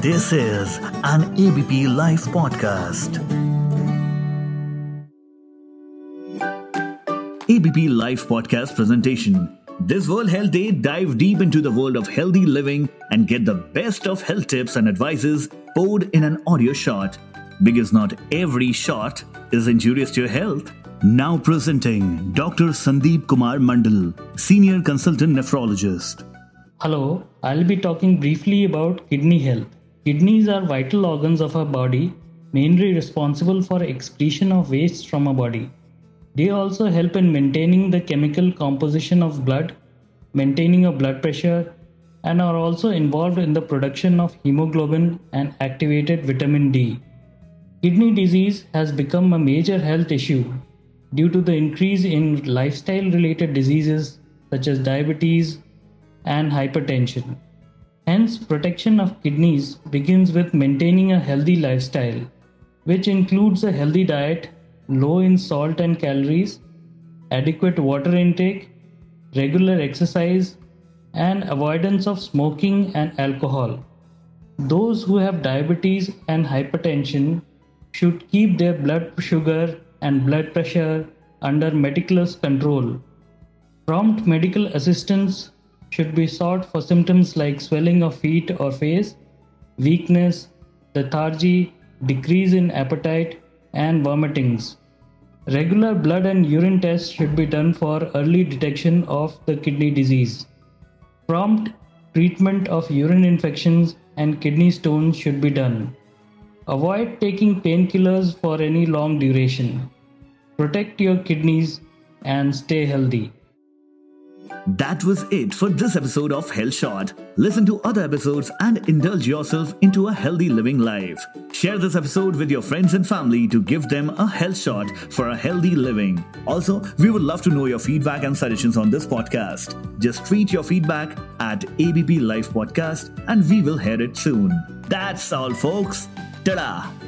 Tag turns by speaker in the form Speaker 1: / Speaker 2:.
Speaker 1: This is an ABP Live podcast. ABP Live podcast presentation. This World Health Day, dive deep into the world of healthy living and get the best of health tips and advices poured in an audio shot. Because not every shot is injurious to your health. Now presenting Dr. Sandeep Kumar Mandal, Senior Consultant Nephrologist.
Speaker 2: Hello, I'll be talking briefly about kidney health. Kidneys are vital organs of our body, mainly responsible for excretion of waste from our body. They also help in maintaining the chemical composition of blood, maintaining a blood pressure, and are also involved in the production of hemoglobin and activated vitamin D. Kidney disease has become a major health issue due to the increase in lifestyle related diseases such as diabetes, and hypertension. Hence, protection of kidneys begins with maintaining a healthy lifestyle, which includes a healthy diet, low in salt and calories, adequate water intake, regular exercise, and avoidance of smoking and alcohol. Those who have diabetes and hypertension should keep their blood sugar and blood pressure under meticulous control. Prompt medical assistance should be sought for symptoms like swelling of feet or face, weakness, lethargy, decrease in appetite, and vomitings. Regular blood and urine tests should be done for early detection of the kidney disease. Prompt treatment of urine infections and kidney stones should be done. Avoid taking painkillers for any long duration. Protect your kidneys and stay healthy.
Speaker 1: That was it for this episode of Health Shot. Listen to other episodes and indulge yourself into a healthy living life. Share this episode with your friends and family to give them a health shot for a healthy living. Also, we would love to know your feedback and suggestions on this podcast. Just tweet your feedback at ABP Live Podcast and we will hear it soon. That's all, folks. Ta-da!